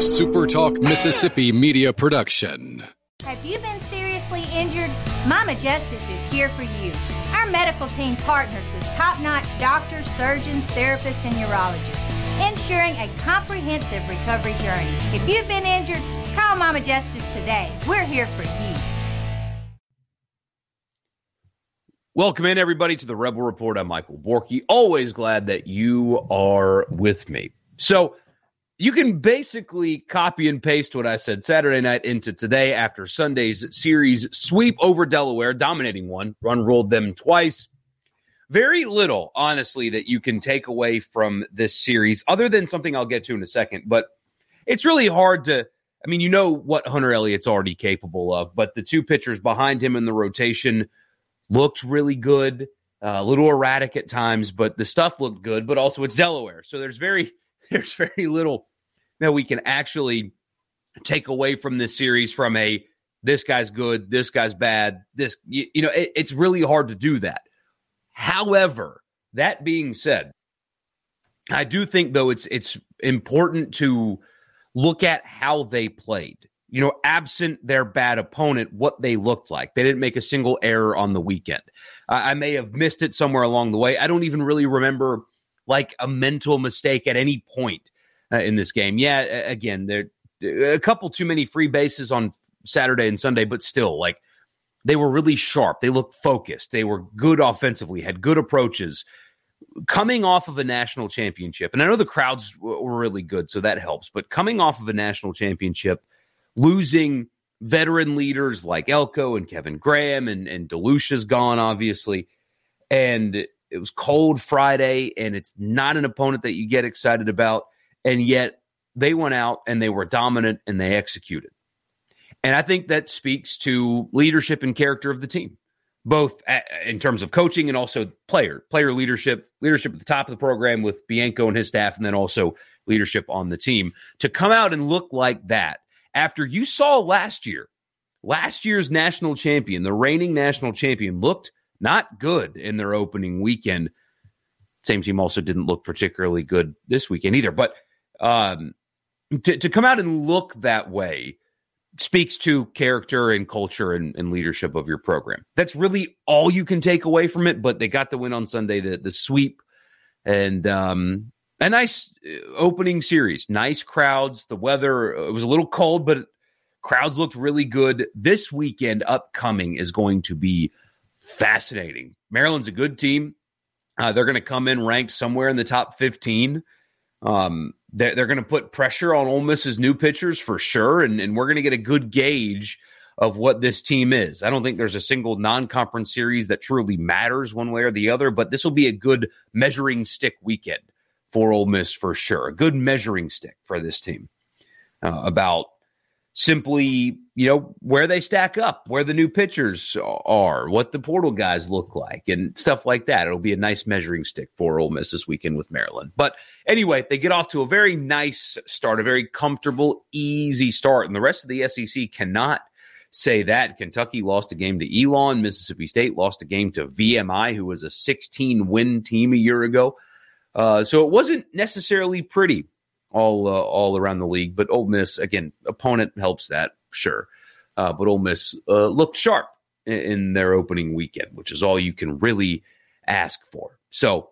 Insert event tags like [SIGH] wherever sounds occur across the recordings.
a SuperTalk Mississippi media production. Have you been seriously injured? Mama Justice is here for you. Our medical team partners with top notch doctors, surgeons, therapists, and urologists, ensuring a comprehensive recovery journey. If you've been injured, call Mama Justice today. We're here for you. Welcome in, everybody, to the Rebel Report. I'm Michael Borky. Always glad that you are with me. So, you can basically copy and paste what I said Saturday night into today after Sunday's series sweep over Delaware, dominating one, run ruled them twice. Very little, honestly, that you can take away from this series, other than something I'll get to in a second. But it's really hard to. I mean, you know what Hunter Elliott's already capable of, but the two pitchers behind him in the rotation looked really good, uh, a little erratic at times, but the stuff looked good. But also, it's Delaware, so there's very [LAUGHS] there's very little that we can actually take away from this series from a this guy's good, this guy's bad. This you, you know, it, it's really hard to do that. However, that being said, I do think though it's it's important to look at how they played. You know, absent their bad opponent, what they looked like. They didn't make a single error on the weekend. I may have missed it somewhere along the way. I don't even really remember like a mental mistake at any point uh, in this game. Yeah, again, there a couple too many free bases on Saturday and Sunday, but still, like they were really sharp. They looked focused. They were good offensively, had good approaches. Coming off of a national championship, and I know the crowds were really good, so that helps. But coming off of a national championship, losing veteran leaders like Elko and Kevin Graham and, and DeLucia's gone, obviously. And it was cold Friday, and it's not an opponent that you get excited about and yet they went out and they were dominant and they executed. And I think that speaks to leadership and character of the team, both in terms of coaching and also player, player leadership, leadership at the top of the program with Bianco and his staff, and then also leadership on the team. To come out and look like that after you saw last year, last year's national champion, the reigning national champion, looked not good in their opening weekend. Same team also didn't look particularly good this weekend either. But um, to, to come out and look that way speaks to character and culture and, and, leadership of your program. That's really all you can take away from it. But they got the win on Sunday, the the sweep, and um, a nice uh, opening series. Nice crowds. The weather it was a little cold, but crowds looked really good. This weekend upcoming is going to be fascinating. Maryland's a good team. Uh, they're going to come in ranked somewhere in the top fifteen. Um, they're, they're going to put pressure on Ole Miss's new pitchers for sure, and, and we're going to get a good gauge of what this team is. I don't think there's a single non-conference series that truly matters one way or the other, but this will be a good measuring stick weekend for Ole Miss for sure. A good measuring stick for this team uh, about simply, you know, where they stack up, where the new pitchers are, what the portal guys look like, and stuff like that. It'll be a nice measuring stick for Ole Miss this weekend with Maryland. But anyway, they get off to a very nice start, a very comfortable, easy start, and the rest of the SEC cannot say that. Kentucky lost a game to Elon. Mississippi State lost a game to VMI, who was a 16 win team a year ago. Uh, so it wasn't necessarily pretty all uh, all around the league. But Ole Miss again, opponent helps that sure, uh, but Ole Miss uh, looked sharp in, in, their opening weekend, which is all you can really ask for. So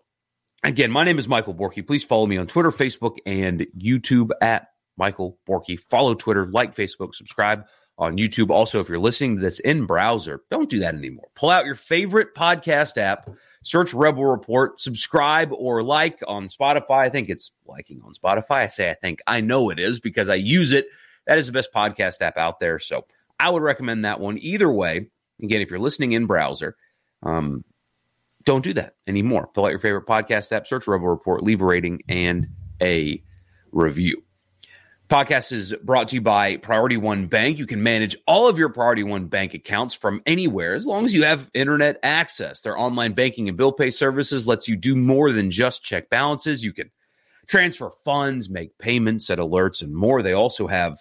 again, my name is Michael Borky. Please follow me on Twitter, Facebook, and YouTube at Michael Borky. Follow Twitter, like Facebook, subscribe on YouTube. Also, if you're listening to this in browser, don't do that anymore. Pull out your favorite podcast app Search Rebel Report, subscribe or like on Spotify. I think it's liking on Spotify. I say I think. I know it is because I use it. That is the best podcast app out there. So I would recommend that one. Either way, again, if you're listening in browser, um, don't do that anymore. Fill out your favorite podcast app, search Rebel Report, leave a rating and a review. Podcast is brought to you by Priority One Bank. You can manage all of your Priority One Bank accounts from anywhere as long as you have internet access. Their online banking and bill pay services lets you do more than just check balances. You can transfer funds, make payments, set alerts, and more. They also have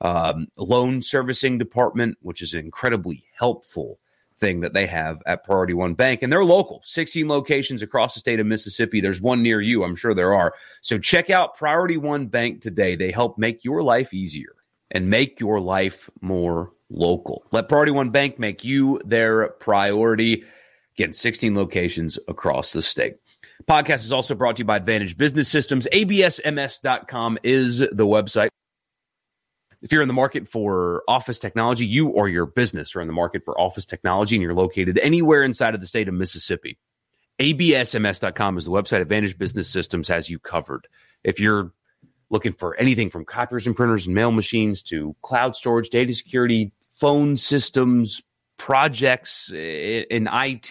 um, loan servicing department, which is incredibly helpful thing that they have at Priority One Bank. And they're local, 16 locations across the state of Mississippi. There's one near you. I'm sure there are. So check out Priority One Bank today. They help make your life easier and make your life more local. Let Priority One Bank make you their priority. Again, 16 locations across the state. Podcast is also brought to you by Advantage Business Systems. ABSMS.com is the website. If you're in the market for office technology, you or your business are in the market for office technology and you're located anywhere inside of the state of Mississippi, absms.com is the website. Advantage Business Systems has you covered. If you're looking for anything from copiers and printers and mail machines to cloud storage, data security, phone systems, projects in IT,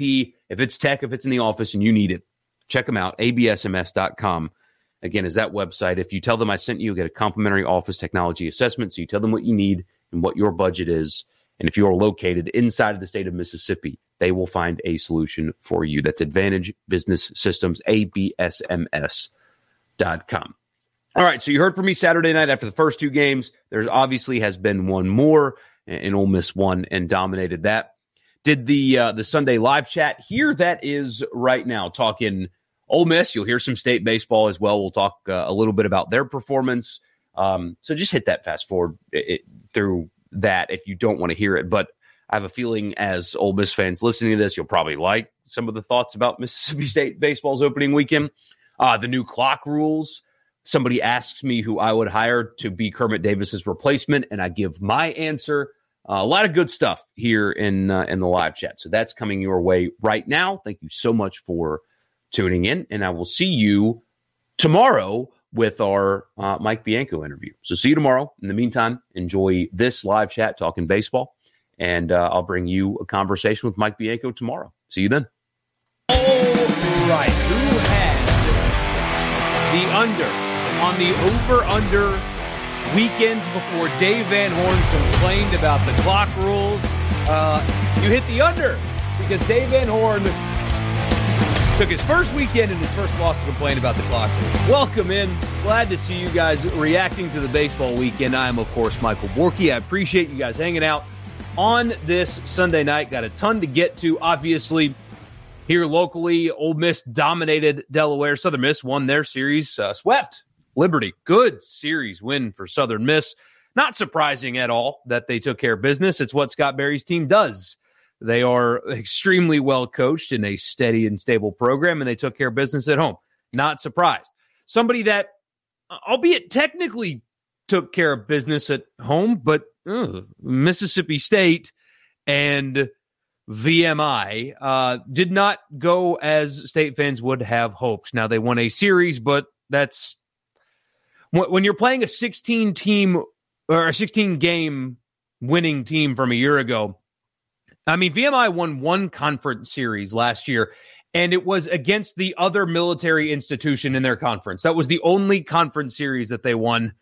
if it's tech, if it's in the office and you need it, check them out. absms.com again, is that website. If you tell them I sent you, get a complimentary office technology assessment. So you tell them what you need and what your budget is. And if you are located inside of the state of Mississippi, they will find a solution for you. That's Advantage Business Systems, absms.com. All right, so you heard from me Saturday night after the first two games. There obviously has been one more, and Ole Miss won and dominated that. Did the uh, the Sunday live chat here? That is right now talking Ole Miss, you'll hear some state baseball as well. We'll talk uh, a little bit about their performance. Um, so just hit that fast forward it, through that if you don't want to hear it. But I have a feeling as Ole Miss fans listening to this, you'll probably like some of the thoughts about [LAUGHS] Mississippi State baseball's opening weekend. Uh, the new clock rules. Somebody asks me who I would hire to be Kermit Davis's replacement, and I give my answer. Uh, a lot of good stuff here in uh, in the live chat. So that's coming your way right now. Thank you so much for tuning in, and I will see you tomorrow with our uh, Mike Bianco interview. So see you tomorrow. In the meantime, enjoy this live chat talking baseball, and uh, I'll bring you a conversation with Mike Bianco tomorrow. See you then. All right, who had the under on the over/under weekends before Dave Van Horn complained about the clock rules? Uh, you hit the under because Dave Van Horn Took his first weekend and his first loss to complain about the clock. Welcome in. Glad to see you guys reacting to the baseball weekend. I am, of course, Michael Borky. I appreciate you guys hanging out on this Sunday night. Got a ton to get to. Obviously, here locally, Ole Miss dominated Delaware. Southern Miss won their series, uh, swept Liberty. Good series win for Southern Miss. Not surprising at all that they took care of business. It's what Scott Berry's team does. They are extremely well coached in a steady and stable program, and they took care of business at home. Not surprised. Somebody that, albeit technically took care of business at home, but uh, Mississippi State and VMI uh, did not go as state fans would have hoped. Now, they won a series, but that's when you're playing a 16 team or a 16 game winning team from a year ago I mean, VMI won one conference series last year, and it was against the other military institution in their conference. That was the only conference series that they won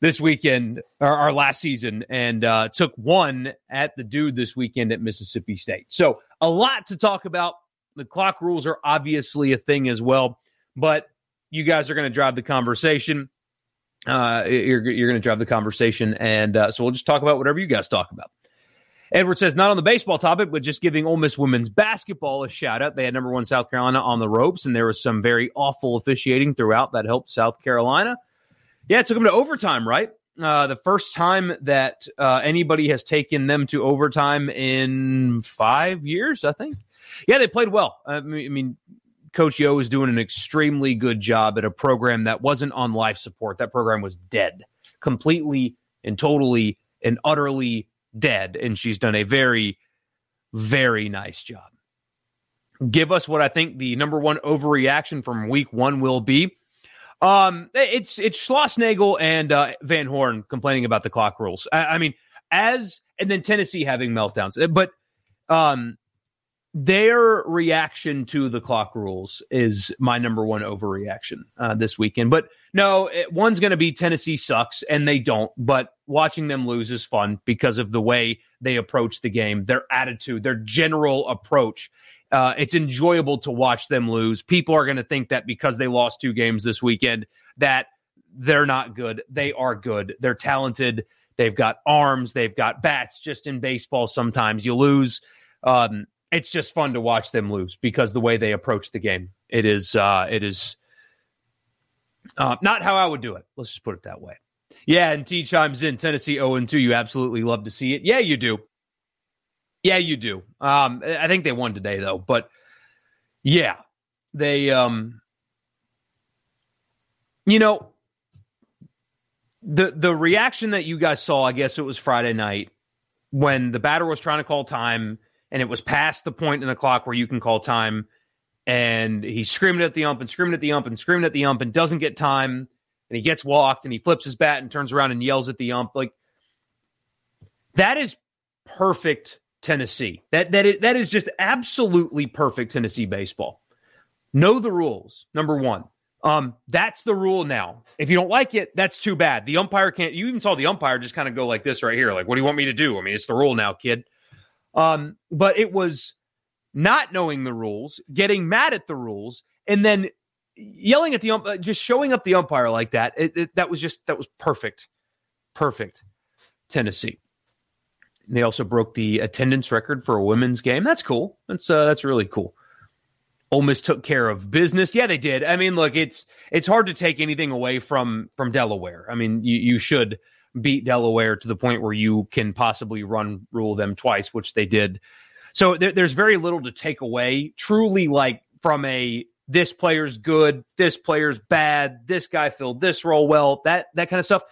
this weekend or our last season, and uh, took one at the dude this weekend at Mississippi State. So a lot to talk about. The clock rules are obviously a thing as well, but you guys are going to drive the conversation. Uh, you're you're going to drive the conversation, and uh, so we'll just talk about whatever you guys talk about. Edward says, not on the baseball topic, but just giving Ole Miss women's basketball a shout out. They had number one South Carolina on the ropes, and there was some very awful officiating throughout that helped South Carolina. Yeah, it took them to overtime, right? Uh, the first time that uh, anybody has taken them to overtime in five years, I think. Yeah, they played well. I mean, I mean Coach Yo is doing an extremely good job at a program that wasn't on life support. That program was dead, completely and totally and utterly dead, and she's done a very, very nice job. Give us what I think the number one overreaction from week one will be. Um, it's it's Schlossnagle and uh, Van Horn complaining about the clock rules. I, I mean, as and then Tennessee having meltdowns, but um, their reaction to the clock rules is my number one overreaction uh, this weekend. But no, it, one's going to be Tennessee sucks, and they don't. But watching them lose is fun because of the way they approach the game, their attitude, their general approach. Uh, it's enjoyable to watch them lose. People are going to think that because they lost two games this weekend, that they're not good. They are good. They're talented. They've got arms. They've got bats. Just in baseball, sometimes you lose Um, it's just fun to watch them lose because the way they approach the game, it is uh, it is uh, not how I would do it. Let's just put it that way. Yeah, and T chimes in Tennessee 0 2. You absolutely love to see it. Yeah, you do. Yeah, you do. Um, I think they won today though, but yeah, they um, you know, the the reaction that you guys saw, I guess it was Friday night when the batter was trying to call time and it was past the point in the clock where you can call time and he's screaming at the ump and screaming at the ump and screaming at the ump and doesn't get time and he gets walked and he flips his bat and turns around and yells at the ump like that is perfect Tennessee. That that is, that is just absolutely perfect Tennessee baseball. Know the rules. Number 1. Um, that's the rule now. If you don't like it, that's too bad. The umpire can't. You even saw the umpire just kind of go like this right here. Like, what do you want me to do? I mean, it's the rule now, kid. Um, but it was not knowing the rules, getting mad at the rules, and then yelling at the umpire, just showing up the umpire like that. It, it, that was just that was perfect, perfect. Tennessee. They also broke the attendance record for a women's game. That's cool. That's uh, that's really cool. Ole Miss took care of business. Yeah, they did. I mean, look, it's it's hard to take anything away from from Delaware. I mean, you, you should beat Delaware to the point where you can possibly run rule them twice, which they did. So there, there's very little to take away. Truly, like from a this player's good, this player's bad, this guy filled this role well, that that kind of stuff.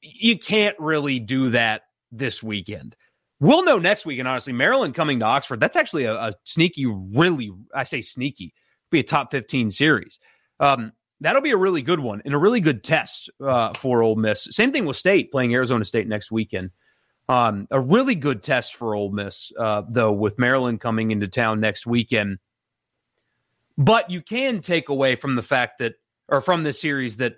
You can't really do that this weekend. We'll know next week. And honestly, Maryland coming to Oxford, that's actually a, a sneaky, really, I say sneaky, be a top 15 series. Um, that'll be a really good one and a really good test uh, for Ole Miss. Same thing with State playing Arizona State next weekend. Um, a really good test for Ole Miss, uh, though, with Maryland coming into town next weekend. But you can take away from the fact that, or from this series, that,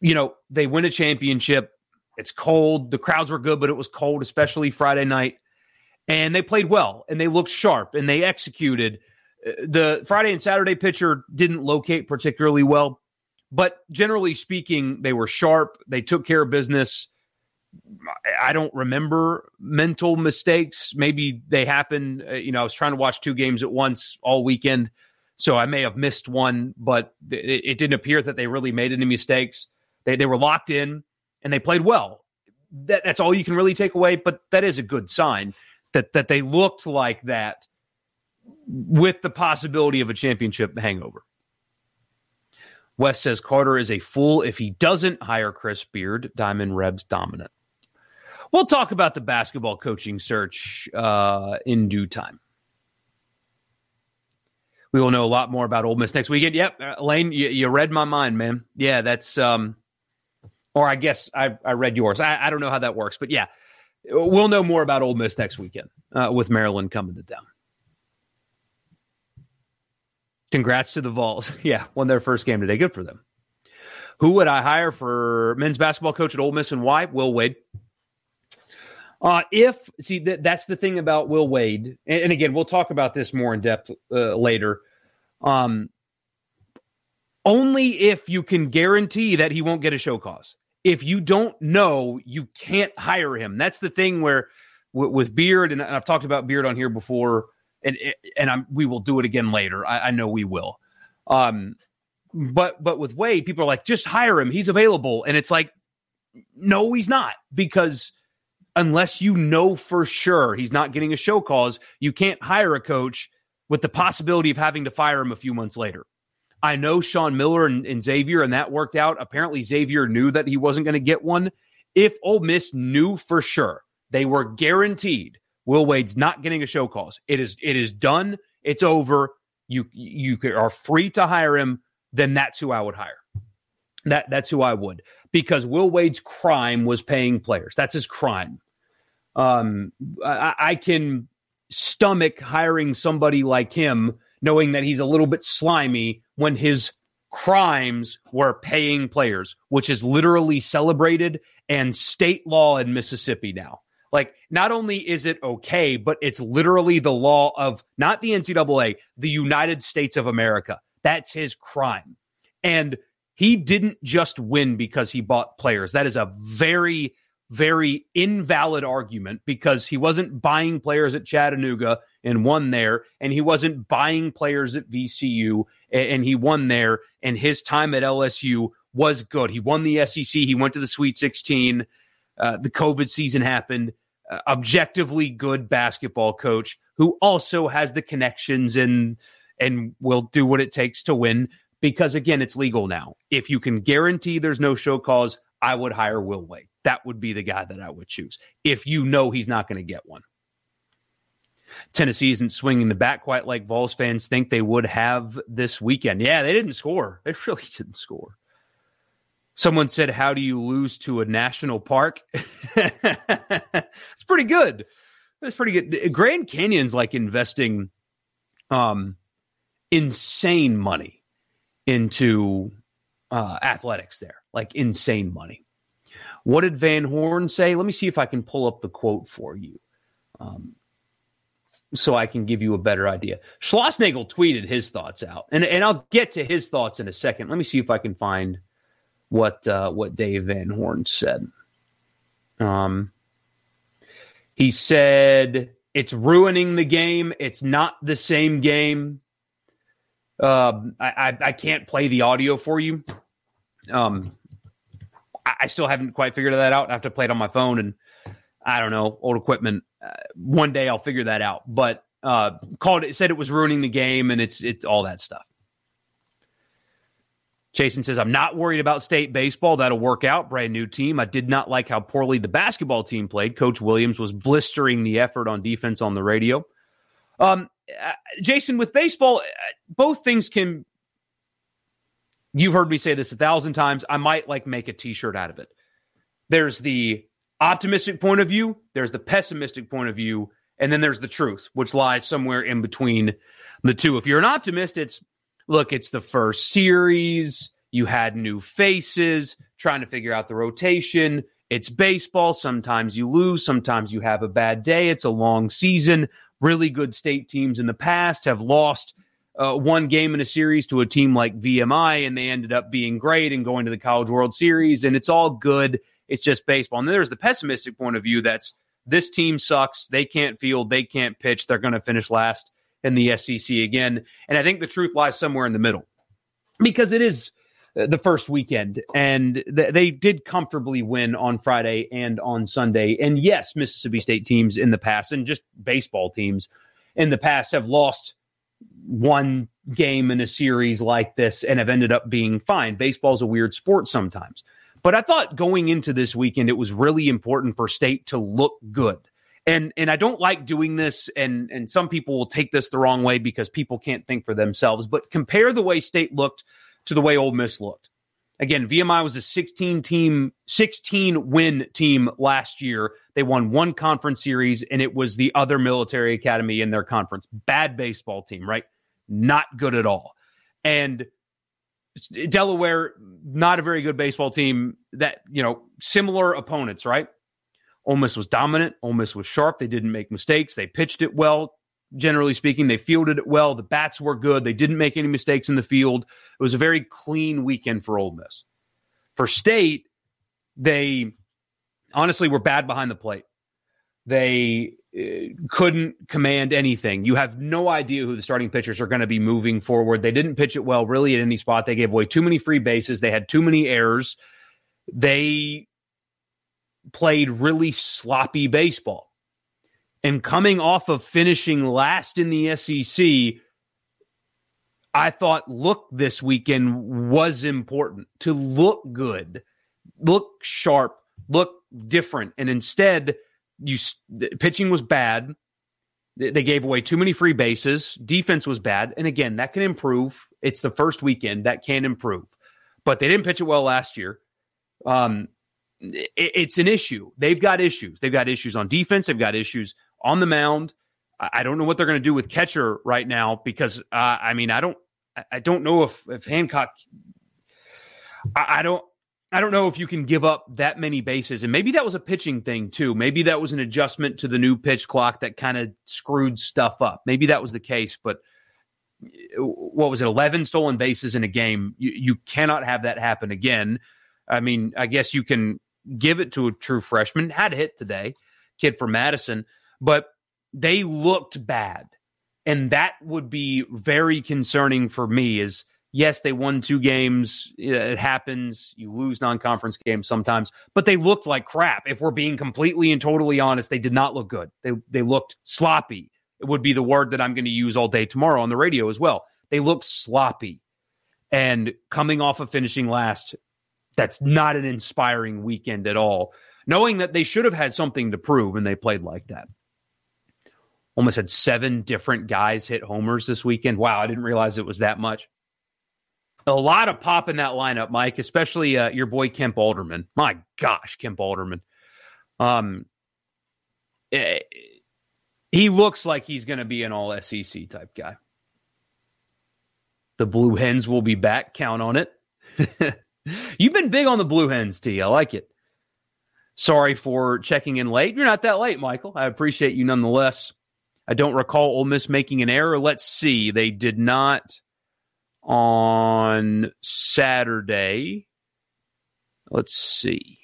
you know, they win a championship. It's cold. The crowds were good, but it was cold, especially Friday night. And they played well and they looked sharp and they executed. Uh, the Friday and Saturday pitcher didn't locate particularly well, but generally speaking, they were sharp. They took care of business. I don't remember mental mistakes. Maybe they happened. Uh, you know, I was trying to watch two games at once all weekend, so I may have missed one, but it, it didn't appear that they really made any mistakes. They, they were locked in and they played well. That, that's all you can really take away, but that is a good sign that that they looked like that with the possibility of a championship hangover. West says Carter is a fool if he doesn't hire Chris Beard. Diamond Rebs dominant. We'll talk about the basketball coaching search uh, in due time. We will know a lot more about Ole Miss next weekend. Yep, uh, Lane, you, you read my mind, man. Yeah, that's um, or I guess I, I read yours. I, I don't know how that works, but yeah, we'll know more about Ole Miss next weekend uh, with Maryland coming to town. Congrats to the Vols. [LAUGHS] Yeah, won their first game today. Good for them. Who would I hire for men's basketball coach at Ole Miss and why? Will Wade. Uh, if see that that's the thing about Will Wade, and, and, again we'll talk about this more in depth uh, later. Um, only if you can guarantee that he won't get a show cause if you don't know, you can't hire him. That's the thing where w- with Beard, and I've talked about Beard on here before, and and I'm, we will do it again later. I, I know we will. Um, but but with Wade, people are like, just hire him. He's available, and it's like, no, he's not because unless you know for sure he's not getting a show cause, you can't hire a coach with the possibility of having to fire him a few months later. I know Sean Miller and, and Xavier, and that worked out. Apparently, Xavier knew that he wasn't going to get one. If Ole Miss knew for sure, they were guaranteed Will Wade's not getting a show cause. It is it is done. It's over. You you are free to hire him. Then that's who I would hire. That that's who I would because Will Wade's crime was paying players. That's his crime. Um, I, I can stomach hiring somebody like him knowing that he's a little bit slimy when his crimes were paying players, which is literally celebrated and state law in Mississippi now. Like, not only is it okay, but it's literally the law of not the NCAA, the United States of America. That's his crime. And he didn't just win because he bought players. That is a very very invalid argument because he wasn't buying players at Chattanooga and won there, and he wasn't buying players at VCU and he won there, and his time at LSU was good. He won the SEC, he went to the Sweet 16. Uh, the COVID season happened. Uh, objectively good basketball coach who also has the connections and and will do what it takes to win because again it's legal now. If you can guarantee there's no show cause, I would hire Will Wade that would be the guy that I would choose if you know he's not going to get one. Tennessee isn't swinging the bat quite like Vols fans think they would have this weekend. Yeah, they didn't score. They [LAUGHS] really didn't score. Someone said, How do you lose to a national park? [LAUGHS] it's pretty good. That's pretty good. Grand Canyon's like investing um, insane money into uh, athletics there, like insane money. What did Van Horn say? Let me see if I can pull up the quote for you. Um, so I can give you a better idea. Schlossnagle tweeted his thoughts out, and and I'll get to his thoughts in a second. Let me see if I can find what uh, what Dave Van Horn said. Um, he said it's ruining the game. It's not the same game. Uh, I, I, I can't play the audio for you. Um, I still haven't quite figured that out. I have to play it on my phone and I don't know, old equipment. Uh, one day I'll figure that out. But uh, called it, said it was ruining the game and it's it's all that stuff. Jason says, I'm not worried about state baseball. That'll work out. Brand new team. I did not like how poorly the basketball team played. Coach Williams was blistering the effort on defense on the radio. Um, uh, Jason, with baseball, uh, both things can You've heard me say this a thousand times. I might like make a t-shirt out of it. There's the optimistic point of view, there's the pessimistic point of view, and then there's the truth, which lies somewhere in between the two. If you're an optimist, it's look, it's the first series, you had new faces, trying to figure out the rotation. It's baseball. Sometimes you lose, sometimes you have a bad day. It's a long season. Really good state teams in the past have lost uh, one game in a series to a team like VMI, and they ended up being great and going to the College World Series, and it's all good. It's just baseball. And then there's the pessimistic point of view that's this team sucks. They can't field, they can't pitch. They're going to finish last in the SEC again. And I think the truth lies somewhere in the middle because it is uh, the first weekend, and th- they did comfortably win on Friday and on Sunday. And yes, Mississippi State teams in the past, and just baseball teams in the past, have lost one game in a series like this and have ended up being fine. Baseball's a weird sport sometimes. But I thought going into this weekend, it was really important for state to look good. And and I don't like doing this, and and some people will take this the wrong way because people can't think for themselves. But compare the way state looked to the way Ole Miss looked. Again, VMI was a 16 team, 16 win team last year. They won one conference series, and it was the other military academy in their conference. Bad baseball team, right? Not good at all. And Delaware, not a very good baseball team. That, you know, similar opponents, right? Ole Miss was dominant. Ole Miss was sharp. They didn't make mistakes. They pitched it well generally speaking. They fielded it well. The bats were good. They didn't make any mistakes in the field. It was a very clean weekend for Ole Miss. For State, they honestly were bad behind the plate. They uh, couldn't command anything. You have no idea who the starting pitchers are going to be moving forward. They didn't pitch it well really at any spot. They gave away too many free bases. They had too many errors. They played really sloppy baseball. And coming off of finishing last in the SEC, I thought look this weekend was important to look good, look sharp, look different. And instead, you pitching was bad. They gave away too many free bases. Defense was bad. And again, that can improve. It's the first weekend that can improve. But they didn't pitch it well last year. Um, it, it's an issue. They've got issues. They've got issues on defense. They've got issues on the mound. I don't know what they're going to do with catcher right now because uh, I mean I don't I don't know if if Hancock I, I, don't I don't know if you can give up that many bases and maybe that was a pitching thing too. Maybe that was an adjustment to the new pitch clock that kind of screwed stuff up. Maybe that was the case, but what was it 11 stolen bases in a game you, you cannot have that happen again i mean i guess you can give it to a true freshman. Had a hit today, kid from Madison, but they looked bad. And that would be very concerning for me is yes, they won two games. It happens. You lose non-conference games sometimes, but they looked like crap. If we're being completely and totally honest, they did not look good. They they looked sloppy. It would be the word that I'm going to use all day tomorrow on the radio as well. They looked sloppy. And coming off of finishing last, that's not an inspiring weekend at all. Knowing that they should have had something to prove and they played like that. Almost had seven different guys hit homers this weekend. Wow, I didn't realize it was that much. A lot of pop in that lineup, Mike, especially uh, your boy Kemp Alderman. My gosh, Kemp Alderman. Um, eh, he looks like he's going to be an all SEC type guy. The Blue Hens will be back. Count on it. [LAUGHS] You've been big on the Blue Hens, T. I like it. Sorry for checking in late. You're not that late, Michael. I appreciate you nonetheless. I don't recall Ole Miss making an error. Let's see. They did not on Saturday. Let's see.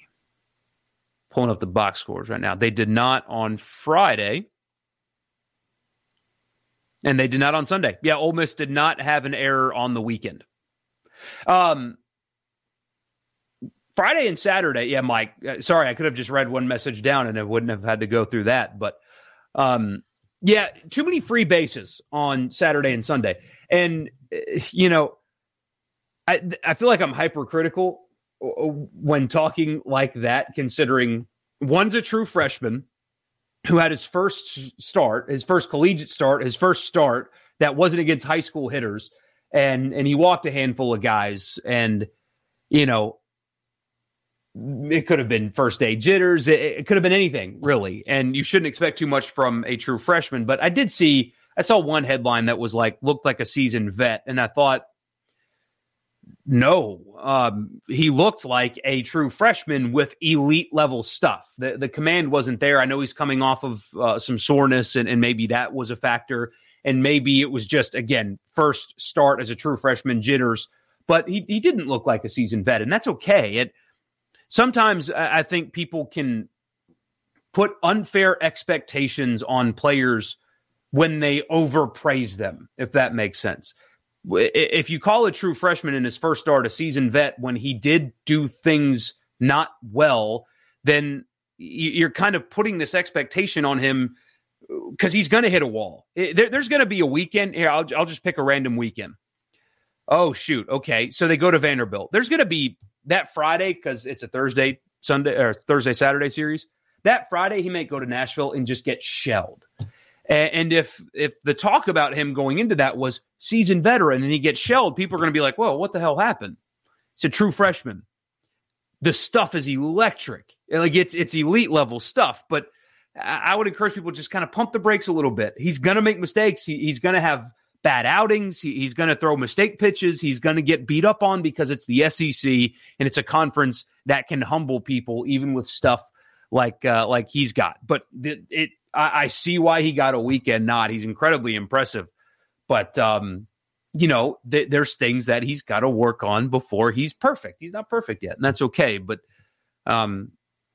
Pulling up the box scores right now. They did not on Friday. And they did not on Sunday. Yeah, Ole Miss did not have an error on the weekend. Um, Friday and Saturday, yeah, Mike. Uh, sorry, I could have just read one message down and I wouldn't have had to go through that. But um, yeah, too many free bases on Saturday and Sunday. And, uh, you know, I, I feel like I'm hypercritical uh, when talking like that, considering one's a true freshman who had his first start, his first collegiate start, his first start that wasn't against high school hitters, and and he walked a handful of guys, and you know, it could have been first day jitters, it, it could have been anything really, and you shouldn't expect too much from a true freshman. But I did see, I saw one headline that was like looked like a seasoned vet, and I thought no, um, he looked like a true freshman with elite level stuff. The the command wasn't there. I know he's coming off of uh, some soreness, and, and maybe that was a factor. And maybe it was just again first start as a true freshman jitters. But he he didn't look like a seasoned vet, and that's okay. It sometimes I think people can put unfair expectations on players when they overpraise them, if that makes sense if you call a true freshman in his first start a seasoned vet when he did do things not well, then you're kind of putting this expectation on him uh, because he's going to hit a wall. There's going to be a weekend here. I'll, I'll just pick a random weekend. Oh shoot. Okay, so they go to Vanderbilt. There's going to be that Friday because it's a Thursday, Sunday or Thursday, Saturday series. That Friday, he may go to Nashville and just get shelled. And if if the talk about him going into that was seasoned veteran and he gets shelled, people are going to be like, "Whoa, what the hell happened?" It's a true freshman. The stuff is electric. Like it's it's elite level stuff. But I would encourage people just kind of pump the brakes a little bit. He's going to make mistakes. He, he's going to have bad outings. He, he's going to throw mistake pitches. He's going to get beat up on because it's the SEC and it's a conference that can humble people even with stuff like uh, like he's got. But it I, I see why he got a weekend nod. He's incredibly impressive, but um, you know, th- there's things that he's got to work on before he's perfect. He's not perfect yet, and that's okay. But um,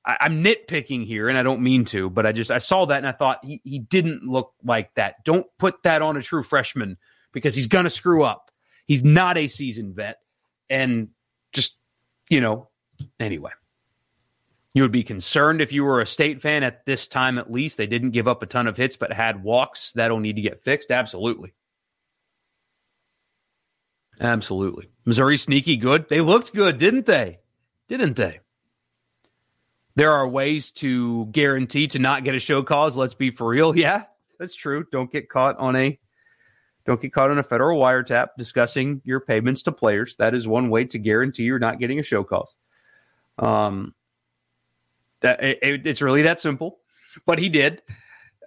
I, am nitpicking here, and I don't mean to, but I just I saw that and I thought he, he didn't look like that. Don't put that on a true freshman because he's gonna screw up. He's not a seasoned vet, and just you know, anyway. You would be concerned if you were a state fan at this time, at least. They didn't give up a ton of hits, but had walks. That'll need to get fixed. Absolutely. Absolutely. Missouri sneaky good. They looked good, didn't they? Didn't they? There are ways to guarantee to not get a show cause. Let's be for real. [LAUGHS] Yeah, that's true. Don't get caught on a don't get caught on a federal wiretap discussing your payments to players. That is one way to guarantee you're not getting a show cause. Um, that it, it's really that simple. But he did.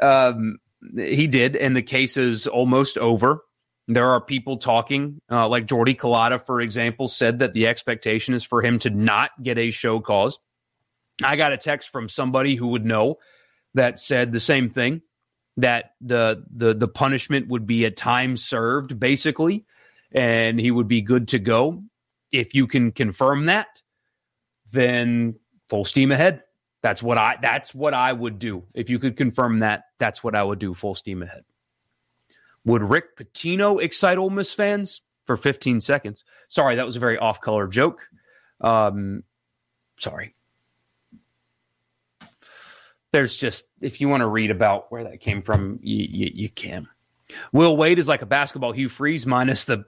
Um, he did, and the case is almost over. There are people talking, uh, like Jordy Culotta, for example, said that the expectation is for him to not get a show cause. I got a text from somebody who would know that said the same thing that the the the punishment would be a time served basically and he would be good to go if you can confirm that then full steam ahead. That's what I that's what I would do. If you could confirm that, that's what I would do, full steam ahead. Would Rick Pitino excite Ole Miss fans for 15 seconds? Sorry, that was a very off-color joke. Um, sorry. There's just if you want to read about where that came from, you, you, you can. Will Wade is like a basketball Hugh Freeze minus the.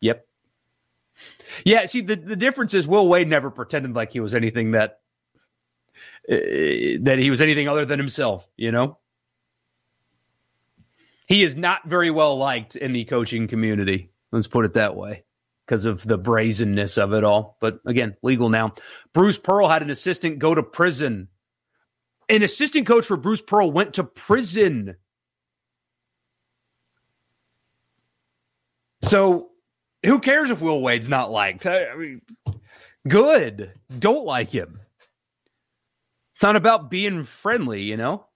Yep. Yeah, see the the difference is Will Wade never pretended like he was anything that uh, that he was anything other than himself. You know, he is not very well liked in the coaching community. Let's put it that way because of the brazenness of it all. But again, legal now. Bruce Pearl had an assistant go to prison. An assistant coach for Bruce Pearl went to prison. So who cares if Will Wade's not liked? I mean, good. Don't like him. It's not about being friendly, you know?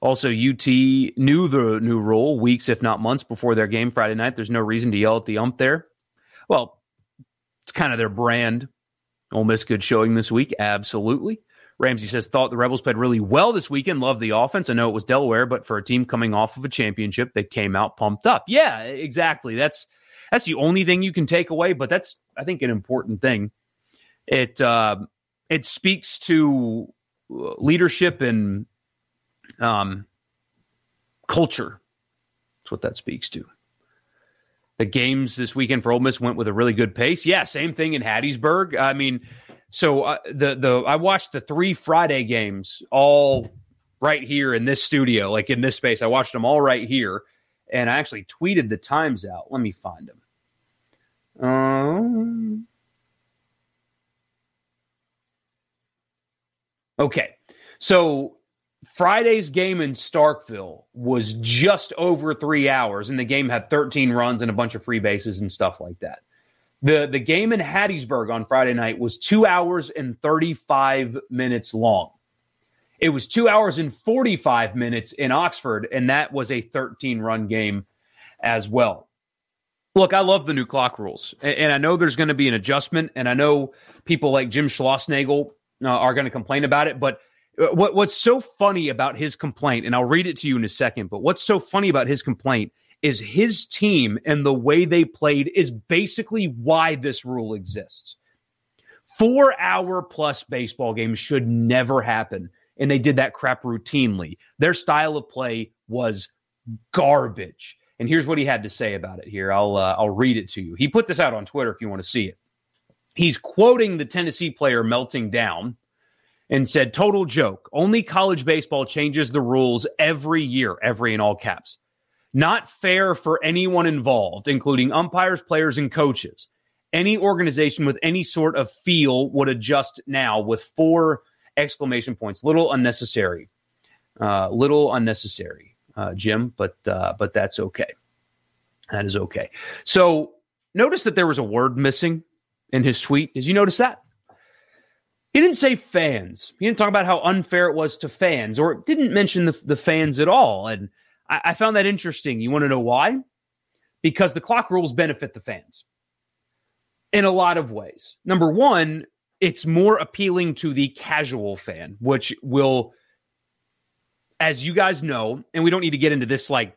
Also, UT knew the new rule weeks, if not months, before their game Friday night. There's no reason to yell at the ump there. Well, it's kind of their brand. Ole Miss good showing this week. Absolutely. Ramsey says, thought the Rebels played really well this weekend. Loved the offense. I know it was Delaware, but for a team coming off of a championship, they came out pumped up. Yeah, exactly. That's that's the only thing you can take away, but that's I think an important thing. It uh, it speaks to leadership and um, culture. That's what that speaks to. The games this weekend for Ole Miss went with a really good pace. Yeah, same thing in Hattiesburg. I mean, so uh, the the I watched the three Friday games all right here in this studio, like in this space. I watched them all right here, and I actually tweeted the times out. Let me find them. Um, Okay. So Friday's game in Starkville was just over three hours, and the game had 13 runs and a bunch of free bases and stuff like that. The, the game in Hattiesburg on Friday night was two hours and 35 minutes long. It was two hours and 45 minutes in Oxford, and that was a 13 run game as well. Look, I love the new clock rules, and I know there's going to be an adjustment, and I know people like Jim Schlossnagle uh, are going to complain about it. But uh, what, what's so funny about his complaint, and I'll read it to you in a second, but what's so funny about his complaint is his team and the way they played is basically why this rule exists. Four hour plus baseball games should never happen. And they did that crap routinely. Their style of play was garbage. And here's what he had to say about it here. I'll uh, I'll read it to you. He put this out on Twitter if you want to see it he's quoting the Tennessee player melting down and said, Total joke. Only college baseball changes the rules every year, every in all caps. Not fair for anyone involved, including umpires, players, and coaches. Any organization with any sort of feel would adjust now with four exclamation points. Little unnecessary. Uh, little unnecessary, uh, Jim, but uh, but that's okay. That is okay. So notice that there was a word missing in his tweet. Did you notice that? He didn't say fans. He didn't talk about how unfair it was to fans, or didn't mention the, the fans at all. And I, I found that interesting. You want to know why? Because the clock rules benefit the fans in a lot of ways. Number one, it's more appealing to the casual fan, which will, as you guys know, and we don't need to get into this like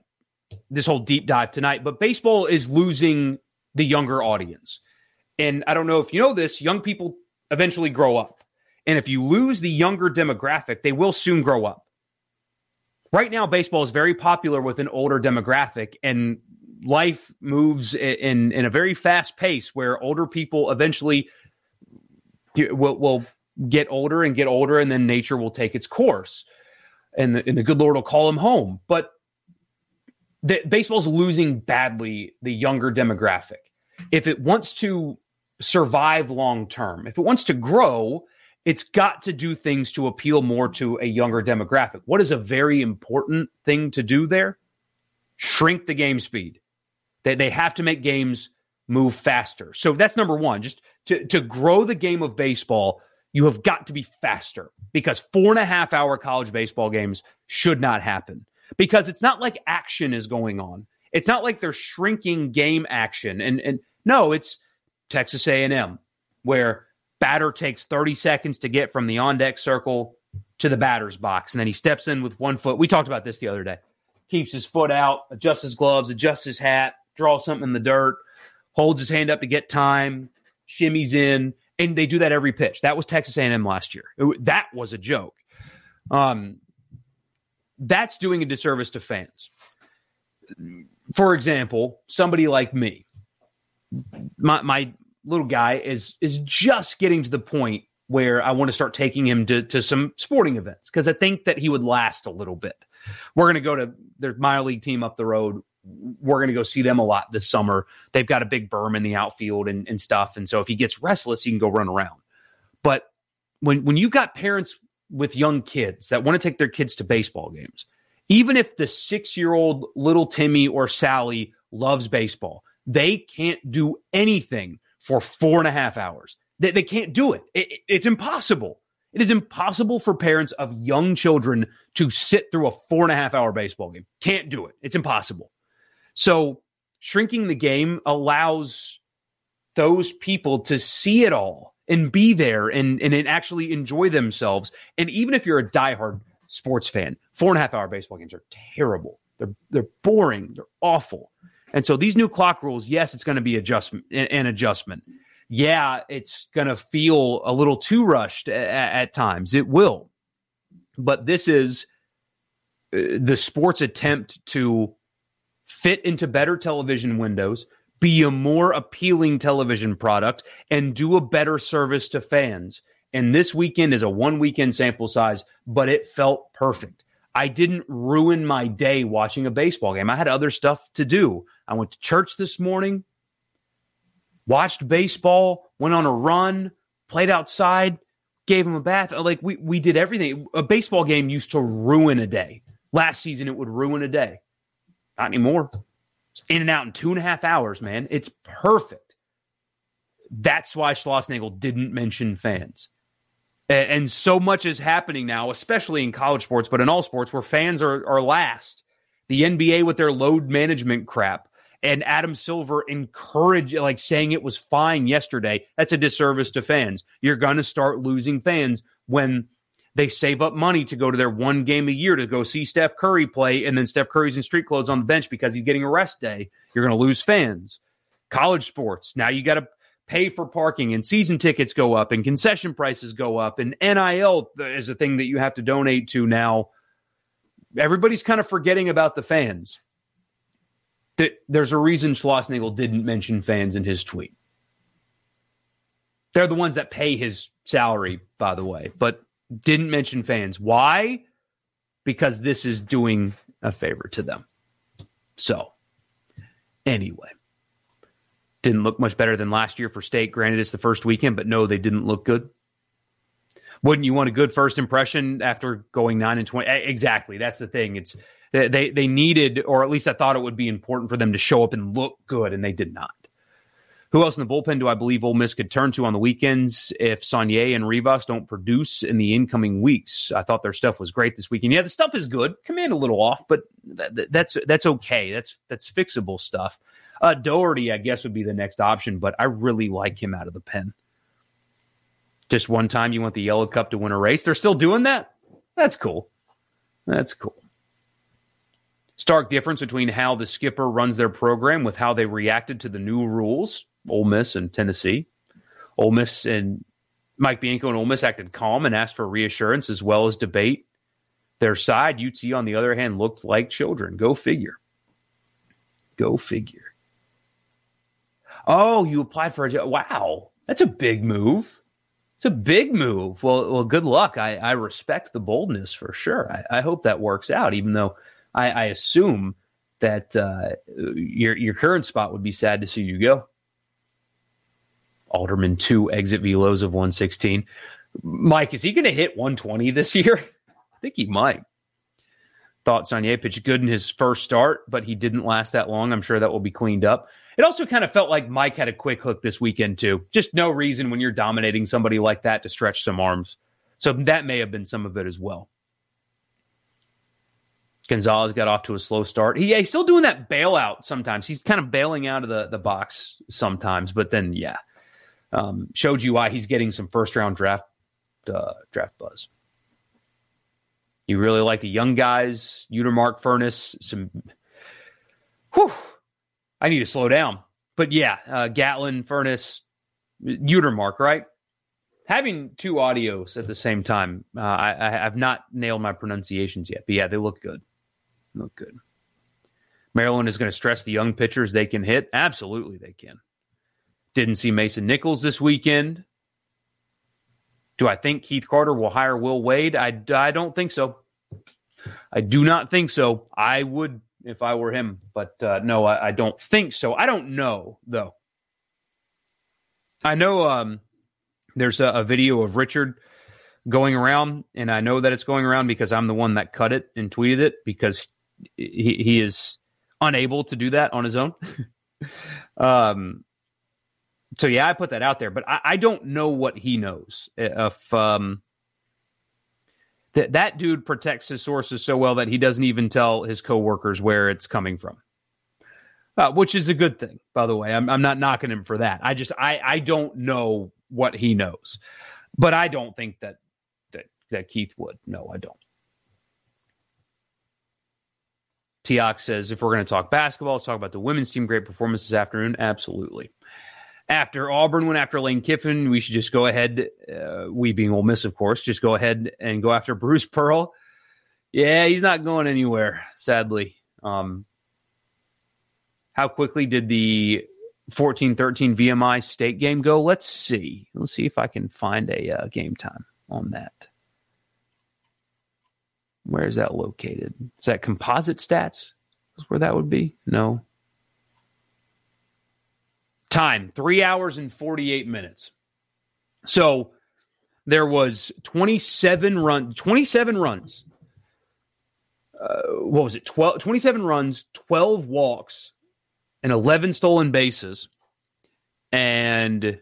this whole deep dive tonight, but baseball is losing the younger audience. And I don't know if you know this, young people eventually grow up. And if you lose the younger demographic, they will soon grow up. Right now, baseball is very popular with an older demographic, and life moves in, in a very fast pace where older people eventually will, will get older and get older, and then nature will take its course. And the, and the good Lord will call them home. But the, baseball's losing badly the younger demographic. If it wants to survive long term. If it wants to grow, it's got to do things to appeal more to a younger demographic. What is a very important thing to do there? Shrink the game speed. They, they have to make games move faster. So that's number one. Just to, to grow the game of baseball, you have got to be faster because four and a half hour college baseball games should not happen because it's not like action is going on. It's not like they're shrinking game action. And, and no, it's Texas A&M, where Batter takes 30 seconds to get from the on deck circle to the batter's box. And then he steps in with one foot. We talked about this the other day. Keeps his foot out, adjusts his gloves, adjusts his hat, draws something in the dirt, holds his hand up to get time, shimmies in, and they do that every pitch. That was Texas A&M last year. It, that was a joke. Um, that's doing a disservice to fans. For example, somebody like me, my, my little guy is is just getting to the point where I want to start taking him to, to some sporting events because I think that he would last a little bit. We're going to go to their minor league team up the road. We're going to go see them a lot this summer. They've got a big berm in the outfield and, and stuff. And so if he gets restless, he can go run around. But when when you've got parents with young kids that want to take their kids to baseball games, even if the six year old little Timmy or Sally loves baseball, they can't do anything for four and a half hours. They, they can't do it. it. It's impossible. It is impossible for parents of young children to sit through a four and a half hour baseball game. Can't do it. It's impossible. So shrinking the game allows those people to see it all and be there and, and actually enjoy themselves. And even if you're a diehard sports fan, four and a half hour baseball games are terrible. They're they're boring. They're awful. And so these new clock rules, yes, it's going to be adjustment an adjustment. Yeah, it's going to feel a little too rushed at, at times. It will. But this is uh, the sports attempt to fit into better television windows, be a more appealing television product, and do a better service to fans. And this weekend is a one weekend sample size, but it felt perfect. I didn't ruin my day watching a baseball game. I had other stuff to do. I went to church this morning, watched baseball, went on a run, played outside, gave him a bath. Like we we did everything. A baseball game used to ruin a day. Last season, it would ruin a day. Not anymore. It's in and out in two and a half hours, man. It's perfect. That's why Schlossnagle didn't mention fans. And so much is happening now, especially in college sports, but in all sports where fans are, are last. The NBA with their load management crap and Adam Silver encourage like saying it was fine yesterday. That's a disservice to fans. You're going to start losing fans when they save up money to go to their one game a year to go see Steph Curry play, and then Steph Curry's in street clothes on the bench because he's getting a rest day. You're going to lose fans. College sports now you got to pay for parking and season tickets go up and concession prices go up and NIL is a thing that you have to donate to now. Everybody's kind of forgetting about the fans. There's a reason Schlossnagle didn't mention fans in his tweet. They're the ones that pay his salary, by the way, but didn't mention fans. Why? Because this is doing a favor to them. So, anyway didn't look much better than last year for state. Granted, it's the first weekend, but no, they didn't look good. Wouldn't you want a good first impression after going nine and twenty? Exactly, that's the thing. It's they they needed, or at least I thought it would be important for them to show up and look good, and they did not. Who else in the bullpen do I believe Ole Miss could turn to on the weekends if Saunier and Rivas don't produce in the incoming weeks? I thought their stuff was great this weekend. Yeah, the stuff is good. Command a little off, but that, that's that's okay. That's that's fixable stuff. Uh, Dougherty, I guess, would be the next option, but I really like him out of the pen. Just one time you want the Yellow Cup to win a race. They're still doing that? That's cool. That's cool. Stark difference between how the skipper runs their program with how they reacted to the new rules, Ole Miss and Tennessee. Ole Miss and Mike Bianco and Ole Miss acted calm and asked for reassurance as well as debate their side. UT, on the other hand, looked like children. Go figure. Go figure. Oh, you applied for a job. Wow, that's a big move. It's a big move. Well, well, good luck. I, I respect the boldness for sure. I, I hope that works out, even though I, I assume that uh, your your current spot would be sad to see you go. Alderman two exit velos of 116. Mike, is he going to hit 120 this year? [LAUGHS] I think he might. Thought Saunier pitched good in his first start, but he didn't last that long. I'm sure that will be cleaned up. It also kind of felt like Mike had a quick hook this weekend too. Just no reason when you're dominating somebody like that to stretch some arms. So that may have been some of it as well. Gonzalez got off to a slow start. He, yeah, he's still doing that bailout sometimes. He's kind of bailing out of the, the box sometimes, but then, yeah, Um, showed you why he's getting some first round draft uh, draft buzz. You really like the young guys, Utermark, Furniss, some. Whew, I need to slow down. But yeah, uh, Gatlin, Furniss, Utermark, right? Having two audios at the same time, uh, I, I have not nailed my pronunciations yet. But yeah, they look good. Look good. Maryland is going to stress the young pitchers they can hit. Absolutely, they can. Didn't see Mason Nichols this weekend. Do I think Keith Carter will hire Will Wade? I, I don't think so. I do not think so. I would if I were him, but uh, no, I, I, don't think so. I don't know though. I know um, there's a, a, video of Richard going around, and I know that it's going around because I'm the one that cut it and tweeted it because he, he is unable to do that on his own. [LAUGHS] um, so yeah, I put that out there, but I, I don't know what he knows. If um, that that dude protects his sources so well that he doesn't even tell his coworkers where it's coming from, uh, which is a good thing, by the way. I'm, I'm not knocking him for that. I just I I don't know what he knows, but I don't think that that that Keith would. No, I don't. Tiox says if we're going to talk basketball, let's talk about the women's team. Great performance this afternoon. Absolutely after Auburn went after Lane Kiffin, we should just go ahead, uh, we being Ole Miss, of course, just go ahead and go after Bruce Pearl. Yeah, he's not going anywhere, sadly. Um, how quickly did the 14 13 VMI state game go? Let's see. Let's see if I can find a uh, game time on that. Where is that located? Is that composite stats? Is where that would be? No. Time, three hours and 48 minutes. So there was 27 run, 27 runs. Uh, what was it? 12, 27 runs, 12 walks, and 11 stolen bases. And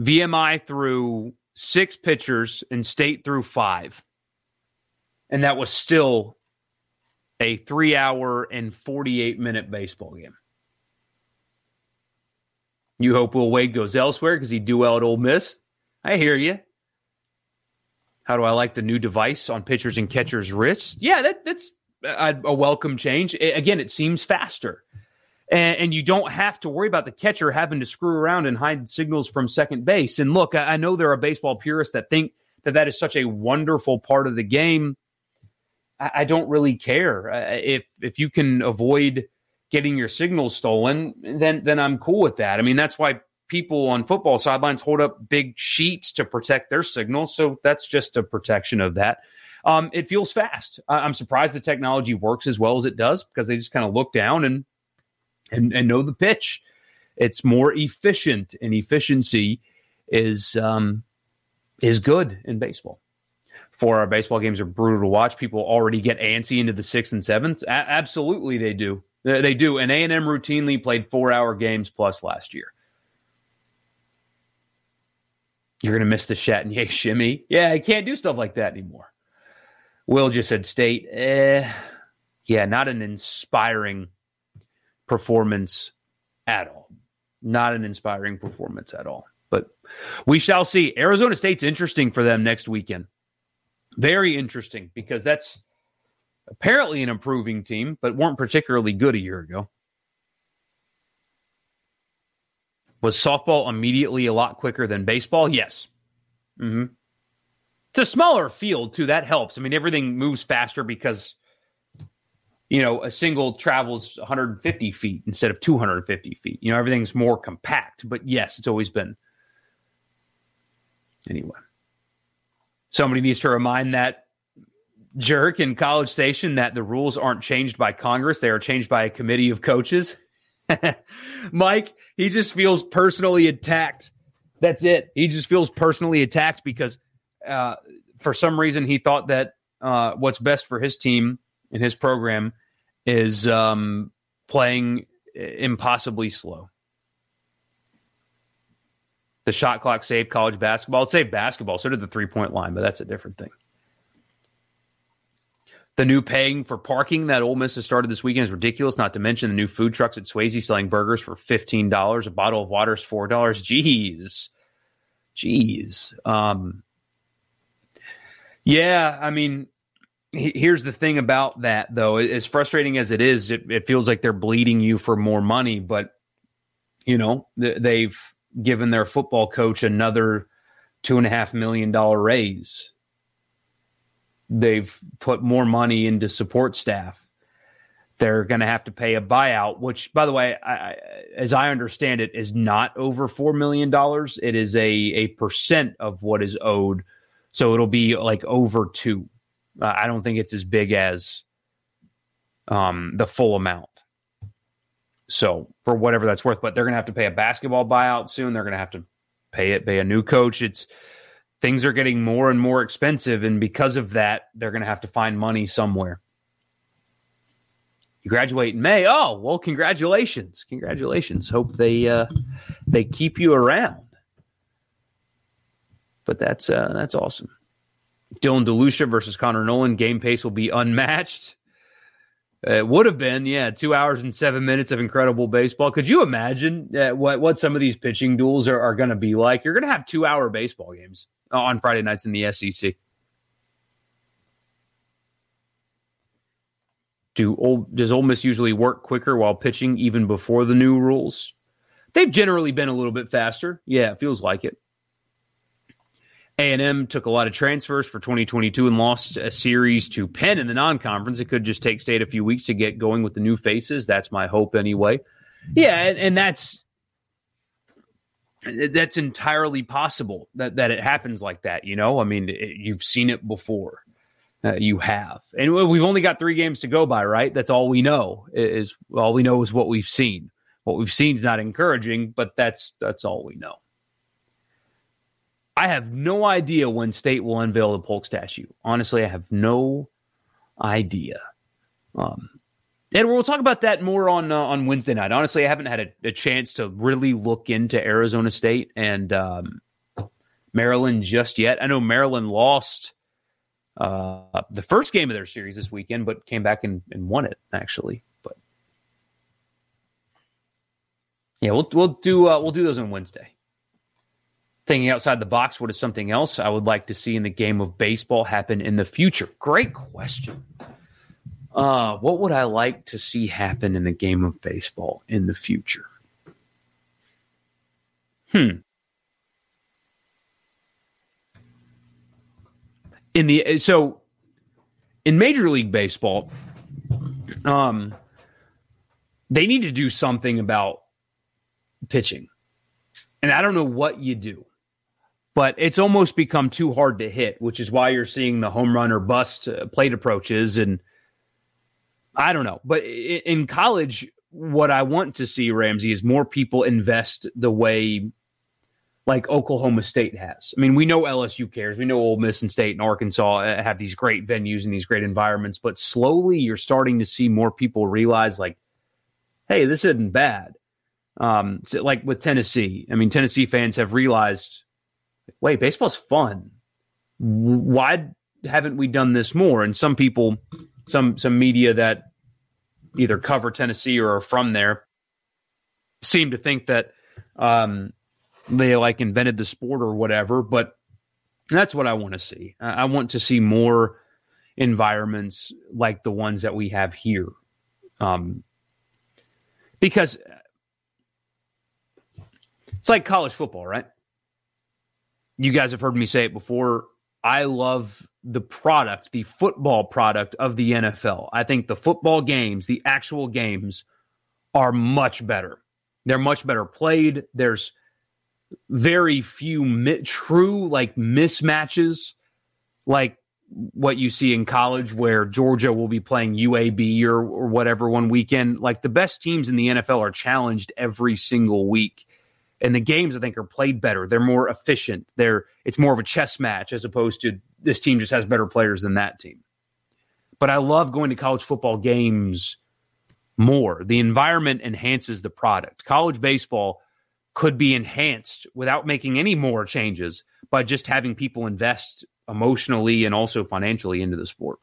VMI threw six pitchers and state threw five. And that was still a three hour and 48 minute baseball game. You hope Will Wade goes elsewhere because he'd do well at Ole Miss. I hear you. How do I like the new device on pitchers and catchers' wrists? Yeah, that, that's a, a, welcome change. It, again, it seems faster. And, and, you don't have to worry about the catcher having to screw around and hide signals from second base. And look, I, I know there are baseball purists that think that that is such a wonderful part of the game. I, I don't really care. Uh, if, if you can avoid getting your signal stolen, then then I'm cool with that. I mean, that's why people on football sidelines hold up big sheets to protect their signal. So that's just a protection of that. Um, it feels fast. I'm surprised the technology works as well as it does because they just kind of look down and and and know the pitch. It's more efficient, and efficiency is um, is good in baseball. For our baseball games are brutal to watch. People already get antsy into the sixth and seventh. A- absolutely, they do. They do. And A&M routinely played four-hour games plus last year. You're going to miss the Chatagnier shimmy. [LAUGHS] Yeah, I can't do stuff like that anymore. Will just said state. Eh, yeah, not an inspiring performance at all. Not an inspiring performance at all. But we shall see. Arizona State's interesting for them next weekend. Very interesting because that's apparently an improving team, but weren't particularly good a year ago. Was softball immediately a lot quicker than baseball? Yes. Mm-hmm. It's a smaller field, too. That helps. I mean, everything moves faster because, you know, a single travels 150 feet instead of 250 feet. You know, everything's more compact. But yes, it's always been. Anyway, somebody needs to remind that jerk in College Station that the rules aren't changed by Congress, they are changed by a committee of coaches. [LAUGHS] Mike, he just feels personally attacked. That's it. He just feels personally attacked because uh, for some reason he thought that uh, what's best for his team and his program is um, playing impossibly slow. The shot clock saved college basketball. It saved basketball. So did the three point line, but that's a different thing. The new paying for parking that Ole Miss has started this weekend is ridiculous. Not to mention the new food trucks at Swayze selling burgers for fifteen dollars. A bottle of water is four dollars. Jeez, jeez. Um, yeah, I mean, here's the thing about that though. As frustrating as it is, it, it feels like they're bleeding you for more money. But you know, they've given their football coach another two and a half million dollar raise They've put more money into support staff. They're going to have to pay a buyout, which, by the way, I, as I understand it, is not over four million dollars. It is a a percent of what is owed, so it'll be like over two. Uh, I don't think it's as big as um, the full amount. So for whatever that's worth, but they're going to have to pay a basketball buyout soon. They're going to have to pay it, pay a new coach. It's things are getting more and more expensive. And because of that, they're going to have to find money somewhere. You graduate in May. Oh, well, congratulations. Congratulations. Hope they uh, they keep you around. But that's uh, that's awesome. Dylan DeLucia versus Connor Noland. Game pace will be unmatched. It would have been, yeah, two hours and seven minutes of incredible baseball. Could you imagine uh, what what some of these pitching duels are, are going to be like? You're going to have two hour baseball games Oh, on Friday nights in the SEC. Do old does Ole Miss usually work quicker while pitching even before the new rules? They've generally been a little bit faster. Yeah, it feels like it. A&M took a lot of transfers for 2022 and lost a series to Penn in the non-conference. It could just take state a few weeks to get going with the new faces. That's my hope anyway. Yeah, and, and that's that's entirely possible that, that it happens like that. You know, I mean, it, you've seen it before. Uh, you have, and we've only got three games to go by, right? That's all we know. Is all we know is what we've seen. What we've seen is not encouraging, but that's that's all we know. I have no idea when state will unveil the Polk statue. Honestly, I have no idea. Um, and we'll talk about that more on uh, on Wednesday night. Honestly, I haven't had a, a, chance to really look into Arizona State and um, Maryland just yet. I know Maryland lost uh, the first game of their series this weekend, but came back and, and won it actually. But yeah, we'll we'll do uh, we'll do those on Wednesday. Thinking outside the box, what is something else I would like to see in the game of baseball happen in the future? Great question. Uh, what would I like to see happen in the game of baseball in the future? Hmm. In the so in Major League Baseball, um, they need to do something about pitching, and I don't know what you do, but it's almost become too hard to hit, which is why you're seeing the home run or bust uh, plate approaches and I don't know. But in college, what I want to see, Ramsey, is more people invest the way like Oklahoma State has. I mean, we know LSU cares. We know Ole Miss and State and Arkansas uh, have these great venues and these great environments, but slowly you're starting to see more people realize like, hey, this isn't bad. Um, like with Tennessee, I mean, Tennessee fans have realized, wait, baseball's fun. Why haven't we done this more? And some people some some media that either cover Tennessee or are from there seem to think that um, they like invented the sport or whatever. But that's what I want to see. I want to see more environments like the ones that we have here, um, because it's like college football, right? You guys have heard me say it before. I love the product, the football product of the NFL. I think the football games, the actual games, are much better. They're much better played. There's very few mi- true like mismatches, like what you see in college, where Georgia will be playing UAB or, or whatever one weekend. Like the best teams in the NFL are challenged every single week and the games I think are played better. They're more efficient. They're it's more of a chess match as opposed to this team just has better players than that team. But I love going to college football games more. The environment enhances the product. College baseball could be enhanced without making any more changes by just having people invest emotionally and also financially into the sport.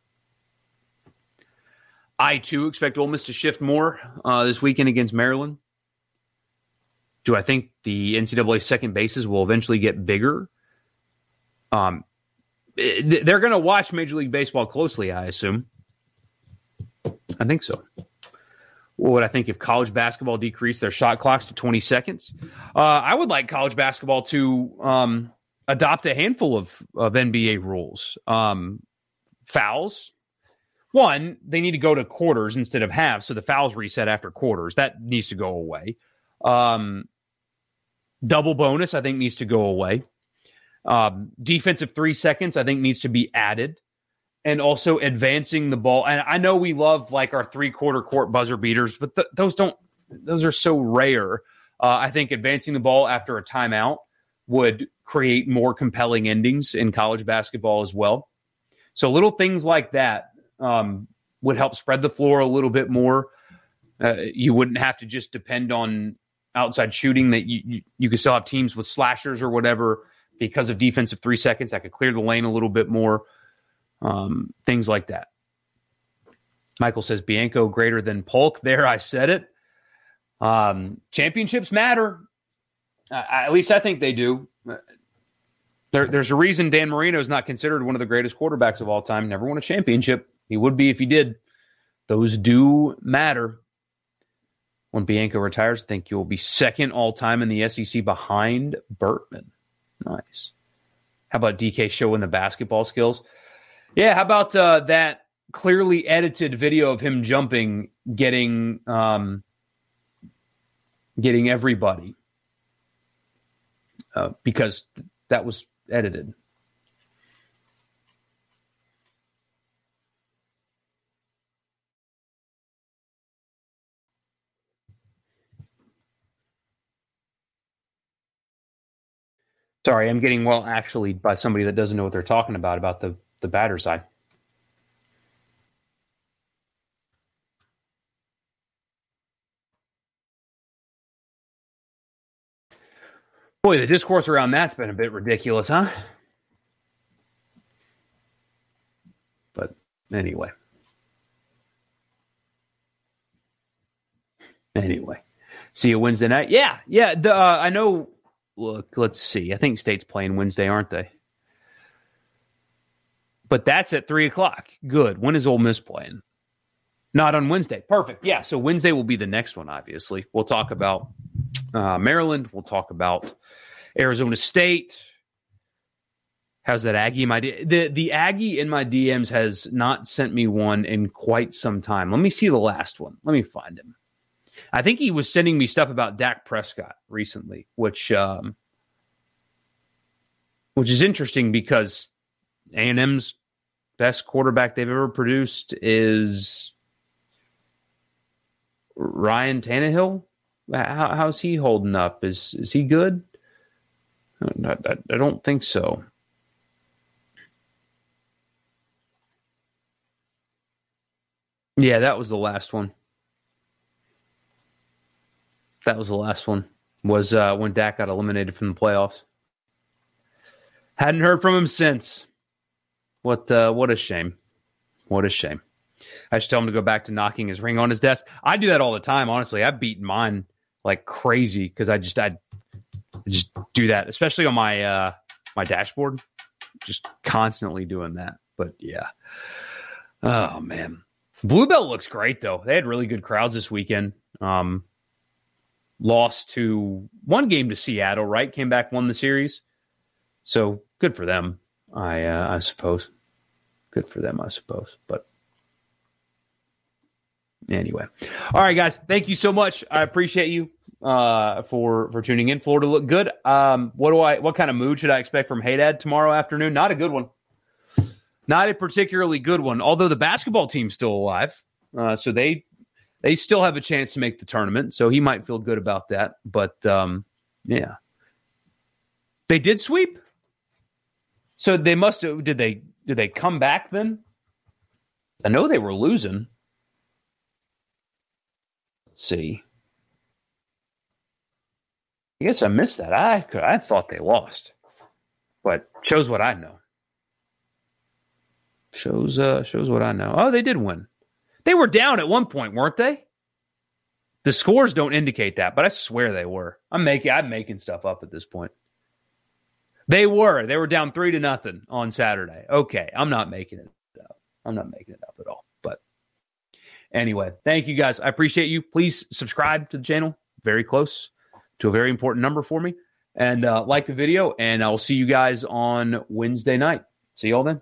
I too expect Ole Miss to shift more uh, this weekend against Maryland. Do I think the NCAA second bases will eventually get bigger? Um, they're going to watch Major League Baseball closely, I assume. I think so. What would I think if college basketball decreased their shot clocks to 20 seconds? Uh, I would like college basketball to um, adopt a handful of, of NBA rules. Um, fouls. One, they need to go to quarters instead of halves, so the fouls reset after quarters. That needs to go away. Um, double bonus, I think, needs to go away. Um, defensive three seconds, I think, needs to be added. And also advancing the ball. And I know we love like our three quarter court buzzer beaters, but th- those don't, those are so rare. Uh, I think advancing the ball after a timeout would create more compelling endings in college basketball as well. So little things like that um, would help spread the floor a little bit more. Uh, you wouldn't have to just depend on outside shooting that you, you, you could still have teams with slashers or whatever because of defensive three seconds that could clear the lane a little bit more. Um, things like that. Michael says Bianco greater than Polk. [LAUGHS] There, I said it. Um, championships matter. Uh, at least I think they do. There, there's a reason Dan Marino is not considered one of the greatest quarterbacks of all time. Never won a championship. He would be if he did. Those do matter. When Bianco retires, I think you'll be second all time in the SEC behind Bertman. Nice. How about DK showing the basketball skills? Yeah, how about uh, that clearly edited video of him jumping, getting um, getting everybody uh, because that was edited. Sorry, I'm getting well actually by somebody that doesn't know what they're talking about about the the batter side. Boy, the discourse around that's been a bit ridiculous, huh? But anyway. Anyway. See you Wednesday night. Yeah, yeah. The, uh, I know look, let's see. I think State's playing Wednesday, aren't they? But that's at three o'clock. Good. When is Ole Miss playing? Not on Wednesday. Perfect. Yeah. So Wednesday will be the next one. Obviously, we'll talk about uh, Maryland. We'll talk about Arizona State. How's that Aggie my the the Aggie in my DMs has not sent me one in quite some time. Let me see the last one. Let me find him. I think he was sending me stuff about Dak Prescott recently, which um, which is interesting because A and M's best quarterback they've ever produced is Ryan Tannehill. How, how's he holding up? Is is he good? I, I, I don't think so. Yeah, that was the last one. That was the last one. Was uh, when Dak got eliminated from the playoffs. Hadn't heard from him since. What uh, what a shame. What a shame. I should tell him to go back to knocking his ring on his desk. I do that all the time, honestly. I've beaten mine like crazy because I just I just do that, especially on my uh my dashboard. Just constantly doing that. But yeah. Oh man. Bluebell looks great though. They had really good crowds this weekend. Um lost to one game to Seattle, right? Came back, won the series. So good for them, I uh, I suppose. Good for them, I suppose. But anyway, all right, guys. Thank you so much. I appreciate you uh, for for tuning in. Florida look good. Um, what do I? What kind of mood should I expect from Haydad tomorrow afternoon? Not a good one. Not a particularly good one. Although the basketball team's still alive, uh, so they they still have a chance to make the tournament, so he might feel good about that. But um, yeah, they did sweep. So they must have. Did they? Did they come back then? I know they were losing. Let's see. I guess I missed that. I I thought they lost, but shows what I know. Shows uh shows what I know. Oh, they did win. They were down at one point, weren't they? The scores don't indicate that, but I swear they were. I'm making I'm making stuff up at this point. They were. They were down three to nothing on Saturday. Okay, I'm not making it up. I'm not making it up at all. But anyway, thank you guys. I appreciate you. Please subscribe to the channel. Very close to a very important number for me. And uh, like the video, and I'll see you guys on Wednesday night. See y'all then.